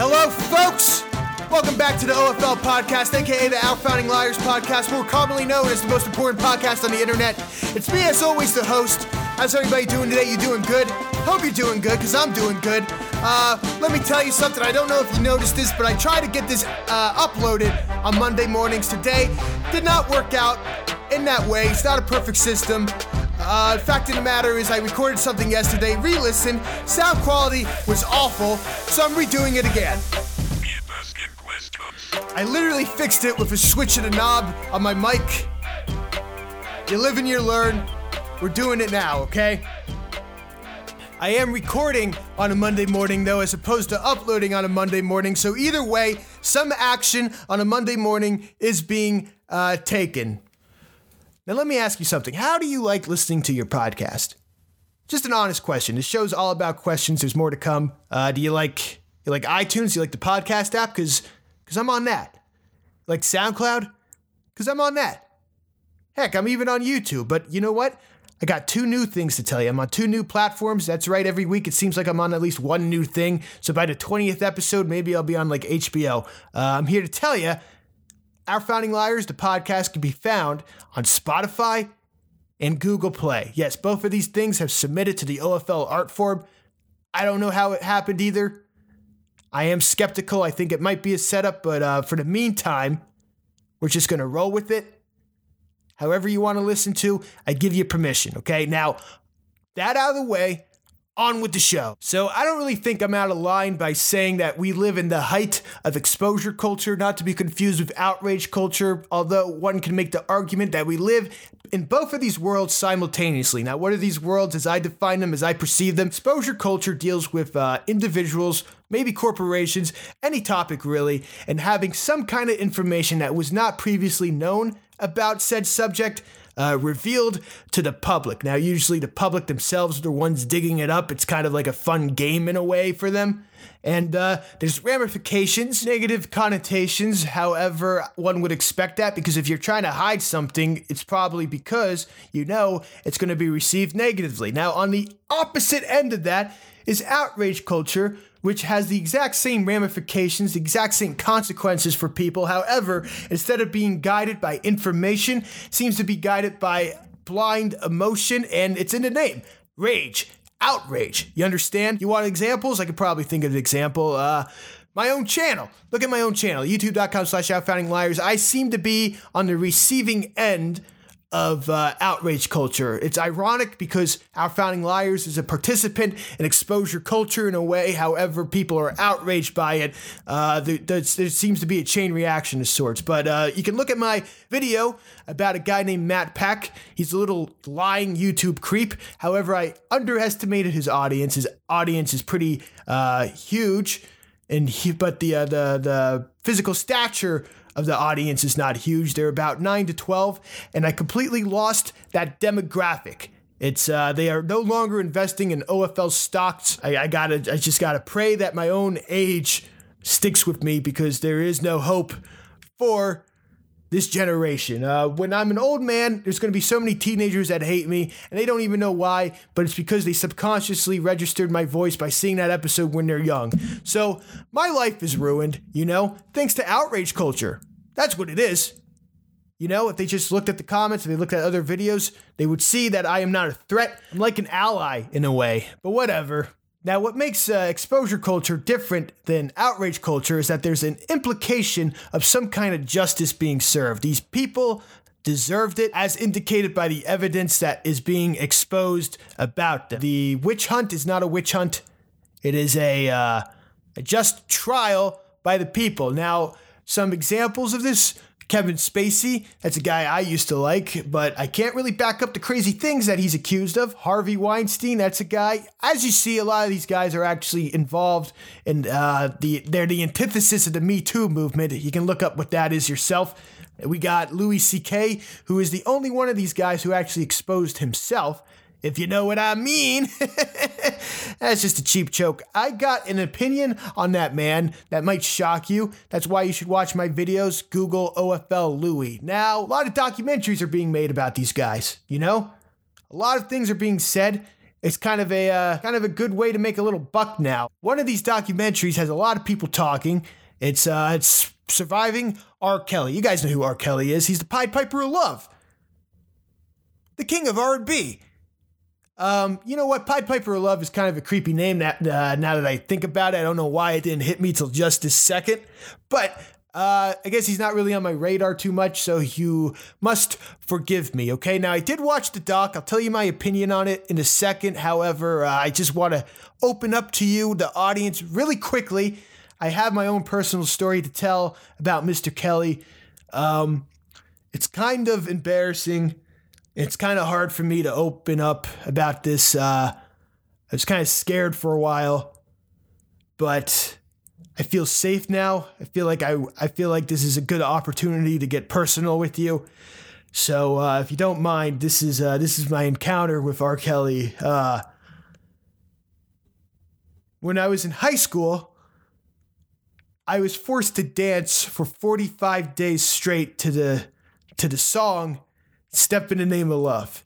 Hello, folks. Welcome back to the OFL podcast, aka the Our Founding Liars podcast, more commonly known as the most important podcast on the internet. It's me, as always, the host. How's everybody doing today? You doing good? Hope you're doing good, because I'm doing good. Uh, let me tell you something. I don't know if you noticed this, but I tried to get this uh, uploaded on Monday mornings today. Did not work out in that way. It's not a perfect system. Uh, fact of the matter is, I recorded something yesterday, re listened, sound quality was awful, so I'm redoing it again. I literally fixed it with a switch and a knob on my mic. You live and you learn. We're doing it now, okay? I am recording on a Monday morning, though, as opposed to uploading on a Monday morning. So, either way, some action on a Monday morning is being uh, taken. Now, let me ask you something. How do you like listening to your podcast? Just an honest question. This show's all about questions. There's more to come. Uh, do you like you like iTunes? Do you like the podcast app? Because because I'm on that. Like SoundCloud? Because I'm on that. Heck, I'm even on YouTube. But you know what? I got two new things to tell you. I'm on two new platforms. That's right. Every week it seems like I'm on at least one new thing. So by the 20th episode, maybe I'll be on like HBO. Uh, I'm here to tell you our Founding Liars, the podcast, can be found on Spotify and Google Play. Yes, both of these things have submitted to the OFL art form. I don't know how it happened either. I am skeptical. I think it might be a setup, but uh, for the meantime, we're just going to roll with it. However, you want to listen to, I give you permission. Okay. Now, that out of the way, on with the show. So I don't really think I'm out of line by saying that we live in the height of exposure culture, not to be confused with outrage culture, although one can make the argument that we live in both of these worlds simultaneously. Now, what are these worlds as I define them, as I perceive them? Exposure culture deals with uh, individuals, maybe corporations, any topic really, and having some kind of information that was not previously known about said subject uh, revealed to the public. Now, usually the public themselves are the ones digging it up. It's kind of like a fun game in a way for them. And uh, there's ramifications, negative connotations. However, one would expect that because if you're trying to hide something, it's probably because you know it's going to be received negatively. Now, on the opposite end of that is outrage culture, which has the exact same ramifications, the exact same consequences for people. However, instead of being guided by information, seems to be guided by blind emotion, and it's in the name rage, outrage. You understand? You want examples? I could probably think of an example. Uh, my own channel. Look at my own channel, youtube.com slash outfounding liars. I seem to be on the receiving end of uh, outrage culture. It's ironic because our founding liars is a participant in exposure culture in a way. However, people are outraged by it. Uh, there, there, seems to be a chain reaction of sorts. But uh, you can look at my video about a guy named Matt Peck. He's a little lying YouTube creep. However, I underestimated his audience. His audience is pretty uh, huge, and he, but the uh, the the physical stature of the audience is not huge. They're about 9 to 12, and I completely lost that demographic. It's uh, they are no longer investing in OFL stocks. I, I gotta, I just gotta pray that my own age sticks with me because there is no hope for this generation. Uh, when I'm an old man, there's going to be so many teenagers that hate me, and they don't even know why, but it's because they subconsciously registered my voice by seeing that episode when they're young. So my life is ruined, you know, thanks to outrage culture. That's what it is. You know, if they just looked at the comments and they looked at other videos, they would see that I am not a threat. I'm like an ally in a way, but whatever. Now, what makes uh, exposure culture different than outrage culture is that there's an implication of some kind of justice being served. These people deserved it, as indicated by the evidence that is being exposed about them. The witch hunt is not a witch hunt, it is a, uh, a just trial by the people. Now, some examples of this Kevin Spacey, that's a guy I used to like, but I can't really back up the crazy things that he's accused of. Harvey Weinstein, that's a guy. As you see, a lot of these guys are actually involved in uh, the they're the antithesis of the Me Too movement. You can look up what that is yourself. We got Louis C.K., who is the only one of these guys who actually exposed himself if you know what I mean. That's just a cheap joke. I got an opinion on that man that might shock you. That's why you should watch my videos. Google OFL Louis. Now, a lot of documentaries are being made about these guys, you know? A lot of things are being said, it's kind of a uh, kind of a good way to make a little buck now. One of these documentaries has a lot of people talking. It's uh, it's surviving R. Kelly. You guys know who R. Kelly is. He's the Pied Piper of Love, the king of R&B. Um, you know what? Pied Piper of Love is kind of a creepy name. That uh, now that I think about it, I don't know why it didn't hit me till just this second. But uh, I guess he's not really on my radar too much, so you must forgive me, okay? Now, I did watch the doc. I'll tell you my opinion on it in a second. However, uh, I just want to open up to you, the audience, really quickly. I have my own personal story to tell about Mr. Kelly. Um, it's kind of embarrassing. It's kind of hard for me to open up about this. Uh, I was kind of scared for a while, but I feel safe now. I feel like I I feel like this is a good opportunity to get personal with you. So uh, if you don't mind, this is uh, this is my encounter with R. Kelly. Uh, when I was in high school, I was forced to dance for 45 days straight to the to the song "Step in the Name of Love."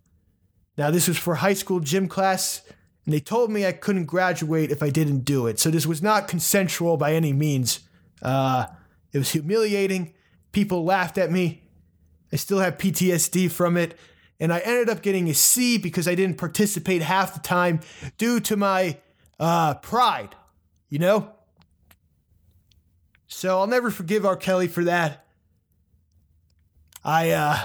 Now this was for high school gym class and they told me I couldn't graduate if I didn't do it. So this was not consensual by any means. Uh, it was humiliating. People laughed at me. I still have PTSD from it. And I ended up getting a C because I didn't participate half the time due to my uh, pride, you know? So I'll never forgive R. Kelly for that. I, uh,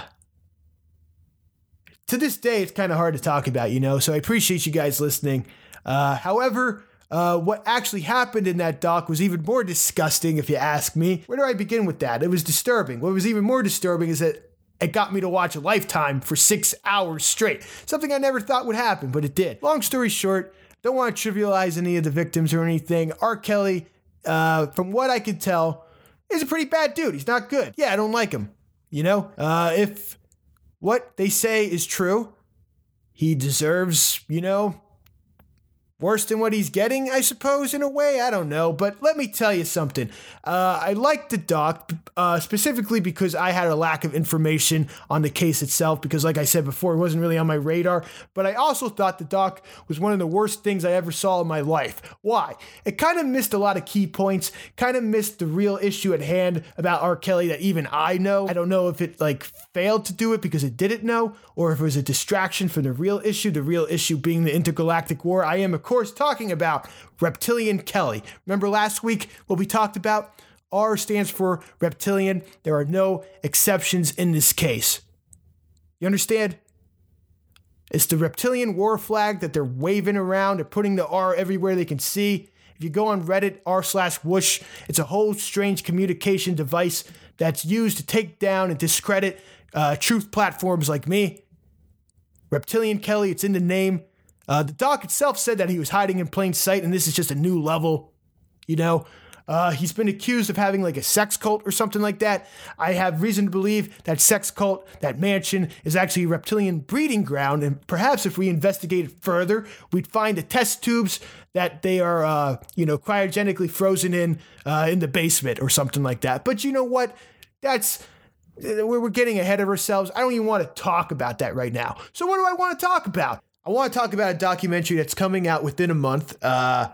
to this day, it's kind of hard to talk about, you know. So I appreciate you guys listening. Uh, however, uh, what actually happened in that doc was even more disgusting, if you ask me. Where do I begin with that? It was disturbing. What was even more disturbing is that it got me to watch a Lifetime for six hours straight. Something I never thought would happen, but it did. Long story short, don't want to trivialize any of the victims or anything. R. Kelly, uh, from what I can tell, is a pretty bad dude. He's not good. Yeah, I don't like him. You know, uh, if what they say is true. He deserves, you know, worse than what he's getting, I suppose, in a way. I don't know. But let me tell you something. Uh, I liked the doc uh, specifically because I had a lack of information on the case itself, because, like I said before, it wasn't really on my radar. But I also thought the doc was one of the worst things I ever saw in my life. Why? It kind of missed a lot of key points, kind of missed the real issue at hand about R. Kelly that even I know. I don't know if it like failed to do it because it didn't know, or if it was a distraction from the real issue, the real issue being the intergalactic war. I am, of course, talking about Reptilian Kelly. Remember last week what we talked about? R stands for reptilian. There are no exceptions in this case. You understand? It's the reptilian war flag that they're waving around. They're putting the R everywhere they can see. If you go on Reddit, r slash whoosh, it's a whole strange communication device that's used to take down and discredit uh, truth platforms like me. Reptilian Kelly, it's in the name. Uh, the doc itself said that he was hiding in plain sight, and this is just a new level. You know, uh, he's been accused of having like a sex cult or something like that. I have reason to believe that sex cult, that mansion, is actually a reptilian breeding ground. And perhaps if we investigated further, we'd find the test tubes that they are, uh, you know, cryogenically frozen in uh, in the basement or something like that. But you know what? That's we're getting ahead of ourselves. I don't even want to talk about that right now. So what do I want to talk about? I want to talk about a documentary that's coming out within a month. Uh,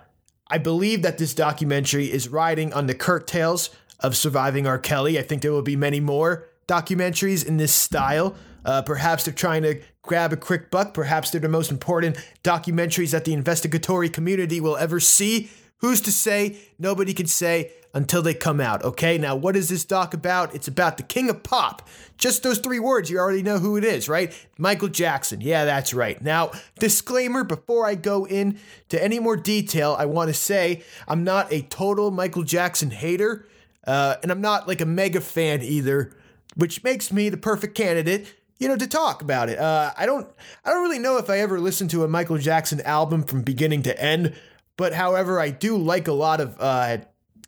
I believe that this documentary is riding on the curtails of Surviving R. Kelly. I think there will be many more documentaries in this style. Uh, perhaps they're trying to grab a quick buck. Perhaps they're the most important documentaries that the investigatory community will ever see. Who's to say? Nobody can say until they come out, okay? Now, what is this doc about? It's about the king of pop. Just those three words, you already know who it is, right? Michael Jackson. Yeah, that's right. Now, disclaimer before I go into any more detail, I want to say I'm not a total Michael Jackson hater, uh, and I'm not like a mega fan either, which makes me the perfect candidate you know, to talk about it. Uh, I don't, I don't really know if I ever listened to a Michael Jackson album from beginning to end, but however, I do like a lot of uh,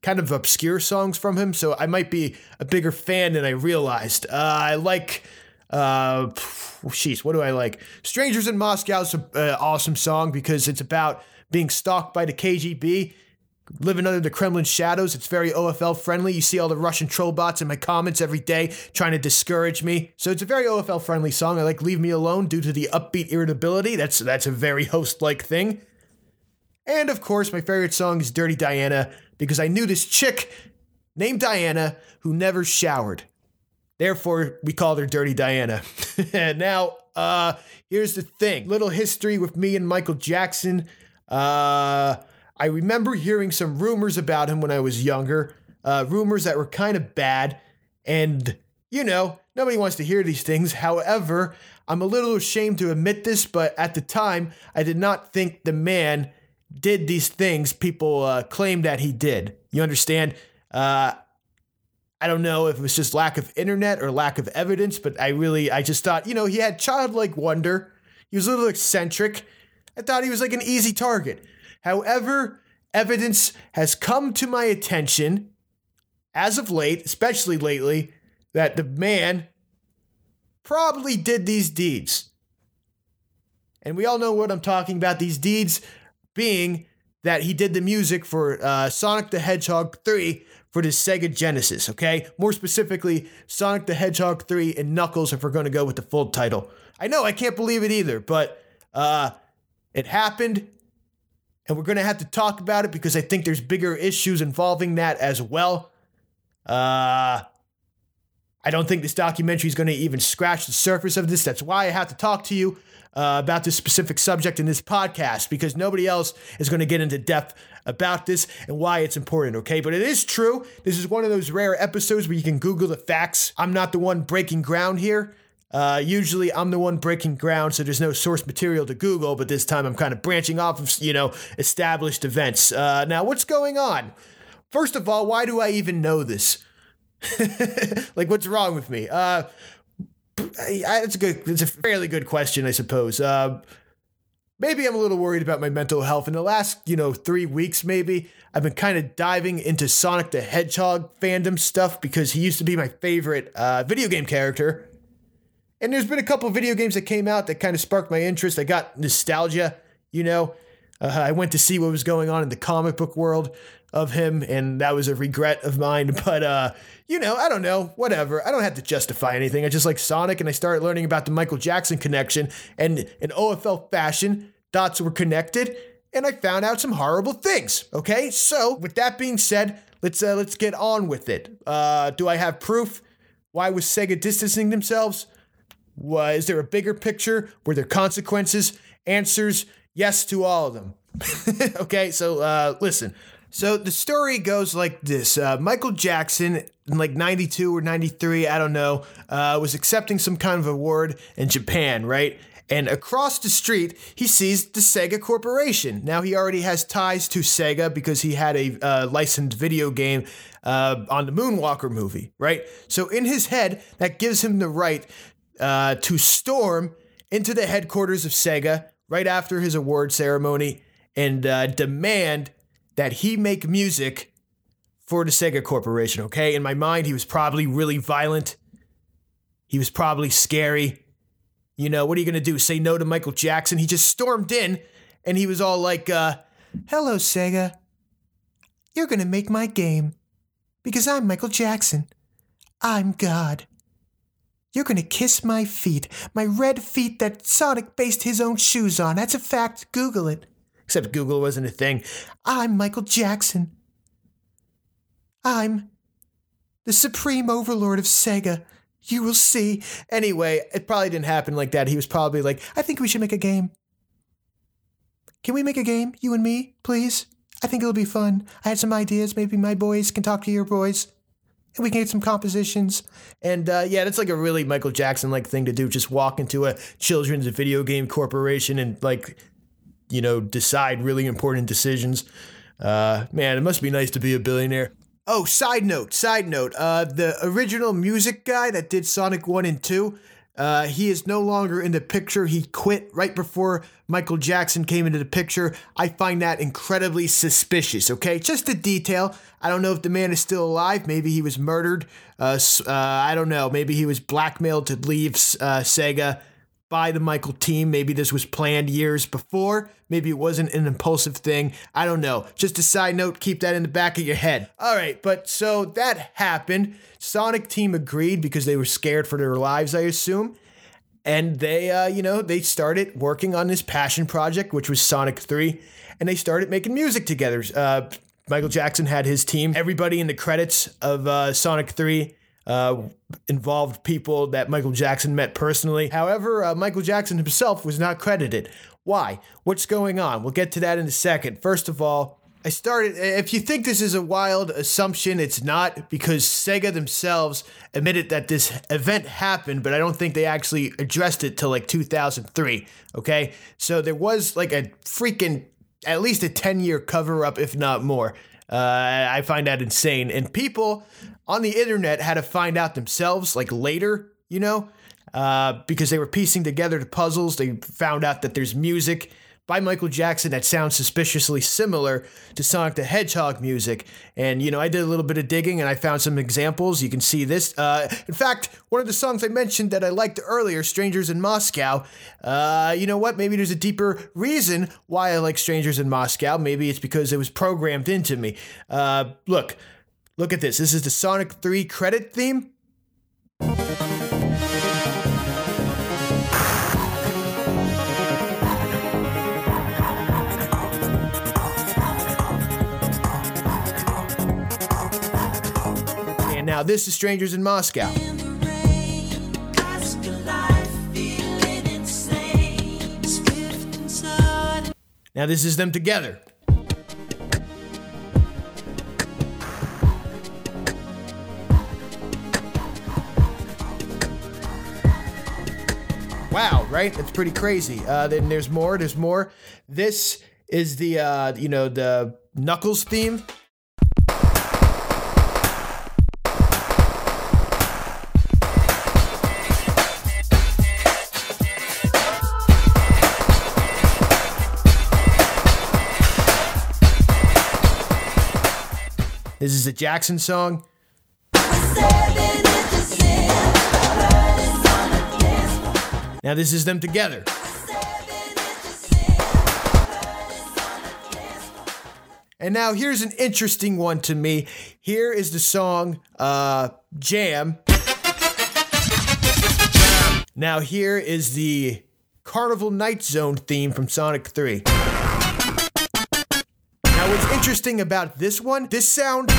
kind of obscure songs from him, so I might be a bigger fan than I realized. Uh, I like, uh, jeez, what do I like? Strangers in Moscow is an uh, awesome song because it's about being stalked by the KGB. living under the Kremlin shadows. It's very OFL friendly. You see all the Russian troll bots in my comments every day trying to discourage me. So it's a very OFL friendly song. I like Leave Me Alone due to the upbeat irritability. That's that's a very host like thing. And of course, my favorite song is Dirty Diana because I knew this chick named Diana who never showered. Therefore, we called her Dirty Diana. now, uh, here's the thing little history with me and Michael Jackson. Uh, I remember hearing some rumors about him when I was younger, uh, rumors that were kind of bad. And, you know, nobody wants to hear these things. However, I'm a little ashamed to admit this, but at the time, I did not think the man did these things people uh, claim that he did. You understand? Uh, I don't know if it was just lack of internet or lack of evidence, but I really, I just thought, you know, he had childlike wonder. He was a little eccentric. I thought he was like an easy target. However, evidence has come to my attention as of late, especially lately, that the man probably did these deeds. And we all know what I'm talking about. These deeds being that he did the music for uh, Sonic the Hedgehog 3 for the Sega Genesis, okay? More specifically, Sonic the Hedgehog 3 and Knuckles if we're to go with the full title. I know, I can't believe it either, but uh, it happened, and we're to have to talk about it because I think there's bigger issues involving that as well. Uh, I don't think this documentary is going to even scratch the surface of this. That's why I have to talk to you uh, about this specific subject in this podcast because nobody else is going to get into depth about this and why it's important, okay? But it is true. This is one of those rare episodes where you can Google the facts. I'm not the one breaking ground here. Uh, usually I'm the one breaking ground, so there's no source material to Google, but this time I'm kind of branching off of, you know, established events. Uh, now, what's going on? First of all, why do I even know this? like, what's wrong with me? Uh, it's a good, it's a fairly good question, I suppose. Uh, maybe I'm a little worried about my mental health. In the last, you know, three weeks, maybe I've been kind of diving into Sonic the Hedgehog fandom stuff because he used to be my favorite uh, video game character. And there's been a couple video games that came out that kind of sparked my interest. I got nostalgia, you know. Uh, I went to see what was going on in the comic book world of him, and that was a regret of mine. But uh, you know, I don't know, whatever. I don't have to justify anything. I just like Sonic, and I started learning about the Michael Jackson connection, and in OFL fashion, dots were connected, and I found out some horrible things. Okay, so with that being said, let's uh, let's get on with it. Uh, do I have proof? Why was Sega distancing themselves? Was there a bigger picture? Were there consequences? Answers: yes to all of them. okay, so uh, listen. So the story goes like this uh, Michael Jackson, in like 92 or 93, I don't know, uh, was accepting some kind of award in Japan, right? And across the street, he sees the Sega Corporation. Now, he already has ties to Sega because he had a uh, licensed video game uh, on the Moonwalker movie, right? So, in his head, that gives him the right uh, to storm into the headquarters of Sega right after his award ceremony and uh, demand that he make music for the Sega Corporation, okay? In my mind, he was probably really violent. He was probably scary. You know, what are you going to do? Say no to Michael Jackson? He just stormed in and he was all like, uh, Hello, Sega. You're going to make my game because I'm Michael Jackson. I'm God. You're to kiss my feet, my red feet that Sonic based his own shoes on. That's a fact. Google it except Google wasn't a thing. I'm Michael Jackson. I'm the supreme overlord of Sega. You will see. Anyway, it probably didn't happen like that. He was probably like, I think we should make a game. Can we make a game, you and me, please? I think it'll be fun. I had some ideas. Maybe my boys can talk to your boys. We can get some compositions. And uh, yeah, that's like a really Michael Jackson like thing to do. Just walk into a children's video game corporation and like you know, decide really important decisions. Uh, man, it must be nice to be a billionaire. Oh, side note, side note. Uh, the original music guy that did Sonic 1 and 2, uh, he is no longer in the picture. He quit right before Michael Jackson came into the picture. I find that incredibly suspicious, okay? Just a detail. I don't know if the man is still alive. Maybe he was murdered. Uh, uh, I don't know. Maybe he was blackmailed to leave uh, Sega. By the Michael team. Maybe this was planned years before. Maybe it wasn't an impulsive thing. I don't know. Just a side note, keep that in the back of your head. All right, but so that happened. Sonic team agreed because they were scared for their lives, I assume. And they, uh, you know, they started working on this passion project, which was Sonic 3, and they started making music together. Uh, Michael Jackson had his team. Everybody in the credits of uh, Sonic 3 uh, involved people that Michael Jackson met personally. However, uh, Michael Jackson himself was not credited. Why? What's going on? We'll get to that in a second. First of all, I started. If you think this is a wild assumption, it's not because Sega themselves admitted that this event happened, but I don't think they actually addressed it till like 2003. Okay, so there was like a freaking at least a 10 year cover up, if not more. Uh, I find that insane. And people on the internet had to find out themselves, like later, you know, uh, because they were piecing together the puzzles. They found out that there's music by Michael Jackson that sounds suspiciously similar to Sonic the Hedgehog music. And, you know, I did a little bit of digging and I found some examples. You can see this. Uh, in fact, one of the songs I mentioned that I liked earlier, Strangers in Moscow, uh, you know what? Maybe there's a deeper reason why I like Strangers in Moscow. Maybe it's because it was programmed into me. Uh, look, look at this. This is the Sonic 3 credit theme. And now, this is Strangers in Moscow. Now, this is them together. Right? It's pretty crazy. Uh, then there's more. There's more. This is the uh, you know the Knuckles theme. This is a Jackson song. Now, this is them together. And now here's an interesting one to me. Here is the song uh, Jam. Now, here is the Carnival Night Zone theme from Sonic 3. Now, what's interesting about this one, this sound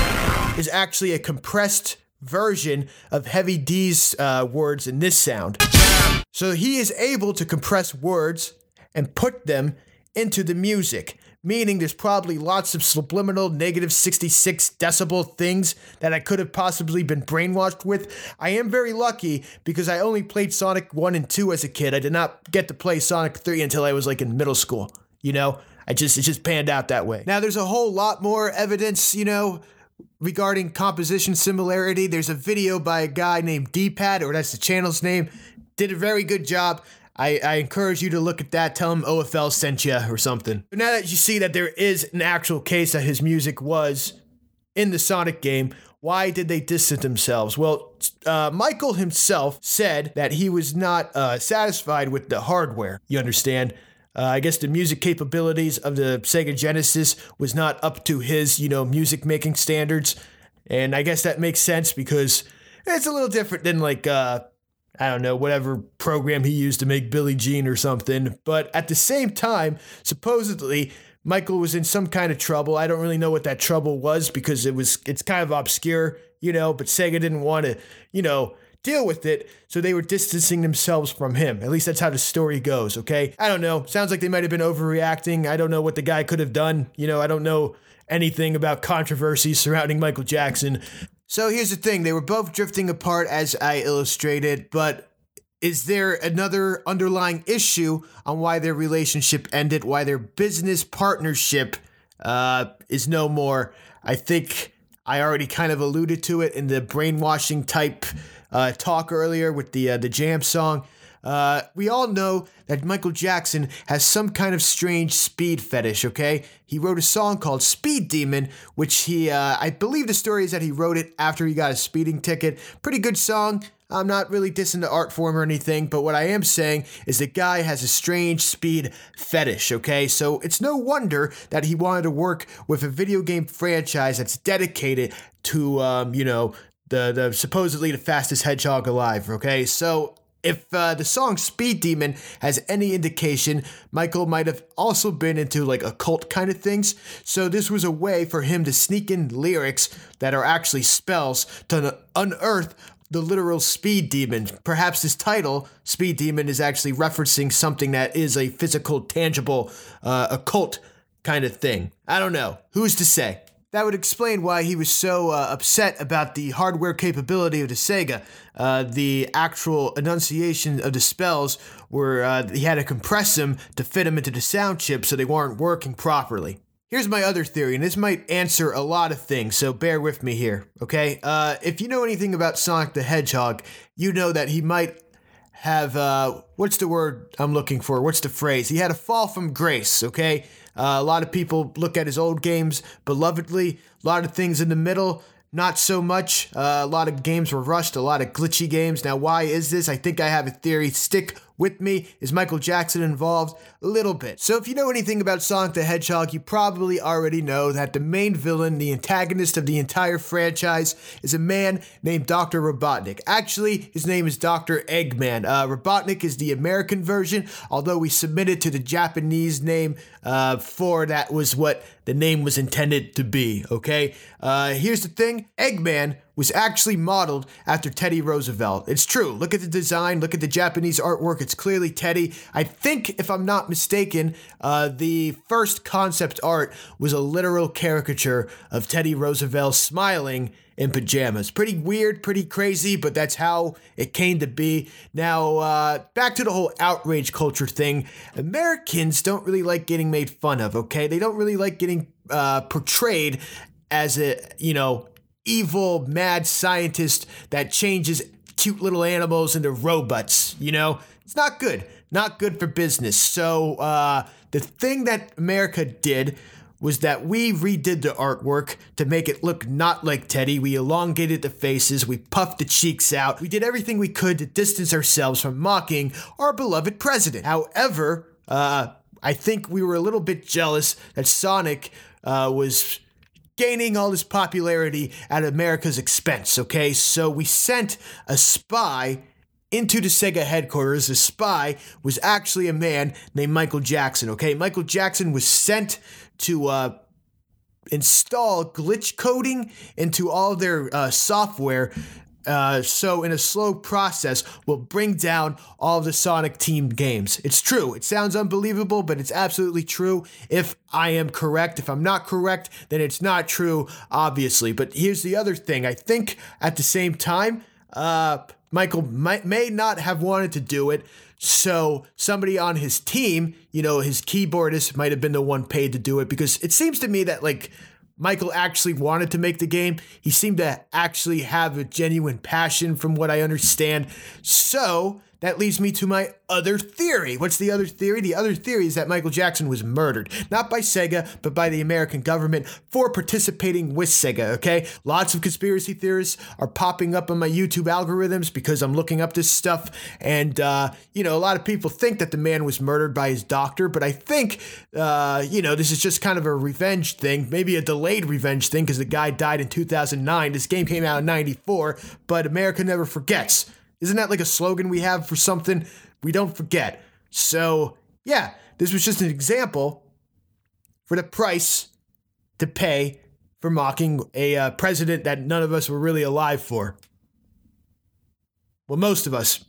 is actually a compressed version of Heavy D's uh, words in this sound. So he is able to compress words and put them into the music, meaning there's probably lots of subliminal negative 66 decibel things that I could have possibly been brainwashed with. I am very lucky because I only played Sonic 1 and 2 as a kid. I did not get to play Sonic 3 until I was like in middle school, you know? I just it just panned out that way. Now there's a whole lot more evidence, you know, regarding composition similarity. There's a video by a guy named D-Pad, or that's the channel's name. Did a very good job. I, I encourage you to look at that. Tell him OFL sent you or something. But now that you see that there is an actual case that his music was in the Sonic game, why did they distance themselves? Well, uh, Michael himself said that he was not uh, satisfied with the hardware. You understand? Uh, I guess the music capabilities of the Sega Genesis was not up to his, you know, music making standards. And I guess that makes sense because it's a little different than like, uh, I don't know, whatever program he used to make Billie Jean or something. But at the same time, supposedly, Michael was in some kind of trouble. I don't really know what that trouble was because it was it's kind of obscure, you know, but Sega didn't want to, you know, deal with it, so they were distancing themselves from him. At least that's how the story goes, okay? I don't know. Sounds like they might have been overreacting. I don't know what the guy could have done. You know, I don't know anything about controversies surrounding Michael Jackson. So here's the thing they were both drifting apart, as I illustrated, but is there another underlying issue on why their relationship ended, why their business partnership uh, is no more? I think I already kind of alluded to it in the brainwashing type uh, talk earlier with the uh, the Jam song. Uh, we all know that Michael Jackson has some kind of strange speed fetish, okay? He wrote a song called Speed Demon, which he, uh, I believe the story is that he wrote it after he got a speeding ticket. Pretty good song. I'm not really dissing the art form or anything, but what I am saying is the guy has a strange speed fetish, okay? So it's no wonder that he wanted to work with a video game franchise that's dedicated to, um, you know, the, the supposedly the fastest hedgehog alive, okay? So if uh, the song Speed Demon has any indication, Michael might have also been into like occult kind of things. So this was a way for him to sneak in lyrics that are actually spells to unearth the literal speed demon. Perhaps his title, Speed Demon, is actually referencing something that is a physical, tangible, uh, occult kind of thing. I don't know. Who's to say? That would explain why he was so uh, upset about the hardware capability of the Sega. Uh, the actual enunciation of the spells were uh, he had to compress them to fit them into the sound chip so they weren't working properly. Here's my other theory, and this might answer a lot of things, so bear with me here, okay? Uh, if you know anything about Sonic the Hedgehog, you know that he might have, uh, what's the word I'm looking for? What's the phrase? He had a fall from grace, okay? Uh, a lot of people look at his old games belovedly, a lot of things in the middle, not so much. Uh, a lot of games were rushed, a lot of glitchy games. Now, why is this? I think I have a theory. Stick with me. Is Michael Jackson involved? A little bit. So, if you know anything about Sonic the Hedgehog, you probably already know that the main villain, the antagonist of the entire franchise, is a man named Dr. Robotnik. Actually, his name is Dr. Eggman. Uh, Robotnik is the American version, although we submitted to the Japanese name uh, for that was what the name was intended to be, okay? Uh, here's the thing Eggman was actually modeled after Teddy Roosevelt. It's true. Look at the design, look at the Japanese artwork. It's clearly Teddy. I think, if I'm not mistaken, uh, the first concept art was a literal caricature of Teddy Roosevelt smiling in pajamas. Pretty weird, pretty crazy, but that's how it came to be. Now, uh, back to the whole outrage culture thing. Americans don't really like getting made fun of, okay? They don't really like getting uh, portrayed as a, you know, evil, mad scientist that changes cute little animals into robots. You know, it's not good. Not good for business. So, uh, the thing that America did was that we redid the artwork to make it look not like Teddy. We elongated the faces, we puffed the cheeks out, we did everything we could to distance ourselves from mocking our beloved president. However, uh, I think we were a little bit jealous that Sonic uh, was gaining all this popularity at America's expense, okay? So we sent a spy into the Sega headquarters. The spy was actually a man named Michael Jackson, okay? Michael Jackson was sent to uh, install glitch coding into all their uh, software uh, so in a slow process will bring down all the Sonic Team games. It's true. It sounds unbelievable, but it's absolutely true. If I am correct, if I'm not correct, then it's not true, obviously. But here's the other thing. I think at the same time, uh, Michael might, may not have wanted to do it. So somebody on his team, you know, his keyboardist might have been the one paid to do it because it seems to me that like Michael actually wanted to make the game. He seemed to actually have a genuine passion, from what I understand. So that leads me to my other theory. What's the other theory? The other theory is that Michael Jackson was murdered, not by Sega, but by the American government for participating with Sega, okay? Lots of conspiracy theorists are popping up on my YouTube algorithms because I'm looking up this stuff. And, uh, you know, a lot of people think that the man was murdered by his doctor, but I think, uh, you know, this is just kind of a revenge thing, maybe a delayed revenge thing because the guy died in 2009. This game came out in 94, but America never forgets. Isn't that like a slogan we have for something? We don't forget. So, yeah, this was just an example for the price to pay for mocking a uh, president that none of us were really alive for. Well, most of us.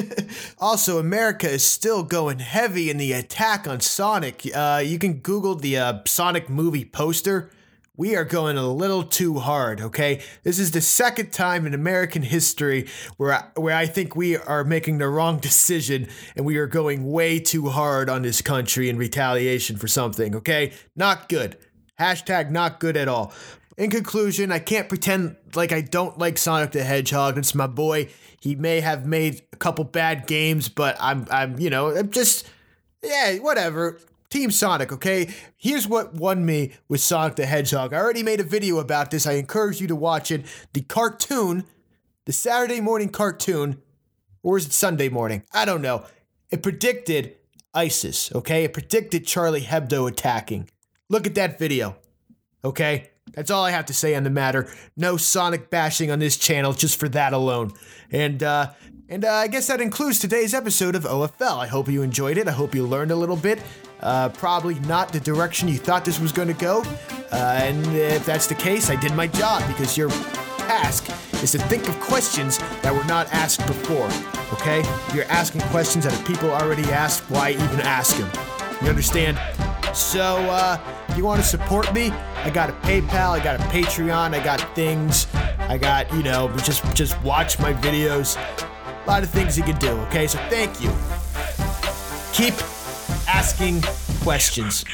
also, America is still going heavy in the attack on Sonic. Uh, you can Google the uh, Sonic movie poster we are going a little too hard, okay? This is the second time in American history where I, where I think we are making the wrong decision and we are going way too hard on this country in retaliation for something, okay? Not good. Hashtag not good at all. In conclusion, I can't pretend like I don't like Sonic the Hedgehog. It's my boy. He may have made a couple bad games, but I'm I'm you know, I'm just yeah, whatever. Team Sonic, okay? Here's what won me with Sonic the Hedgehog. I already made a video about this. I encourage you to watch it. The cartoon the Saturday morning cartoon, or is it Sunday morning? I don't know. It predicted ISIS, okay? It predicted Charlie Hebdo attacking. Look at that video, okay? That's all I have to say on the matter. No Sonic bashing on this channel just for that alone. And, uh, and uh, I guess that includes today's episode of OFL. I hope you enjoyed it. I hope you learned a little bit. Uh, probably not the direction you thought this was going to go. Uh, and if that's the case, I did my job because your task is to think of questions that were not asked before. Okay? You're asking questions that people already asked. Why even ask them? You understand? So, uh, if you want to support me, I got a PayPal, I got a Patreon, I got things, I got, you know, just just watch my videos. A lot of things you can do, okay? So thank you. Keep asking questions.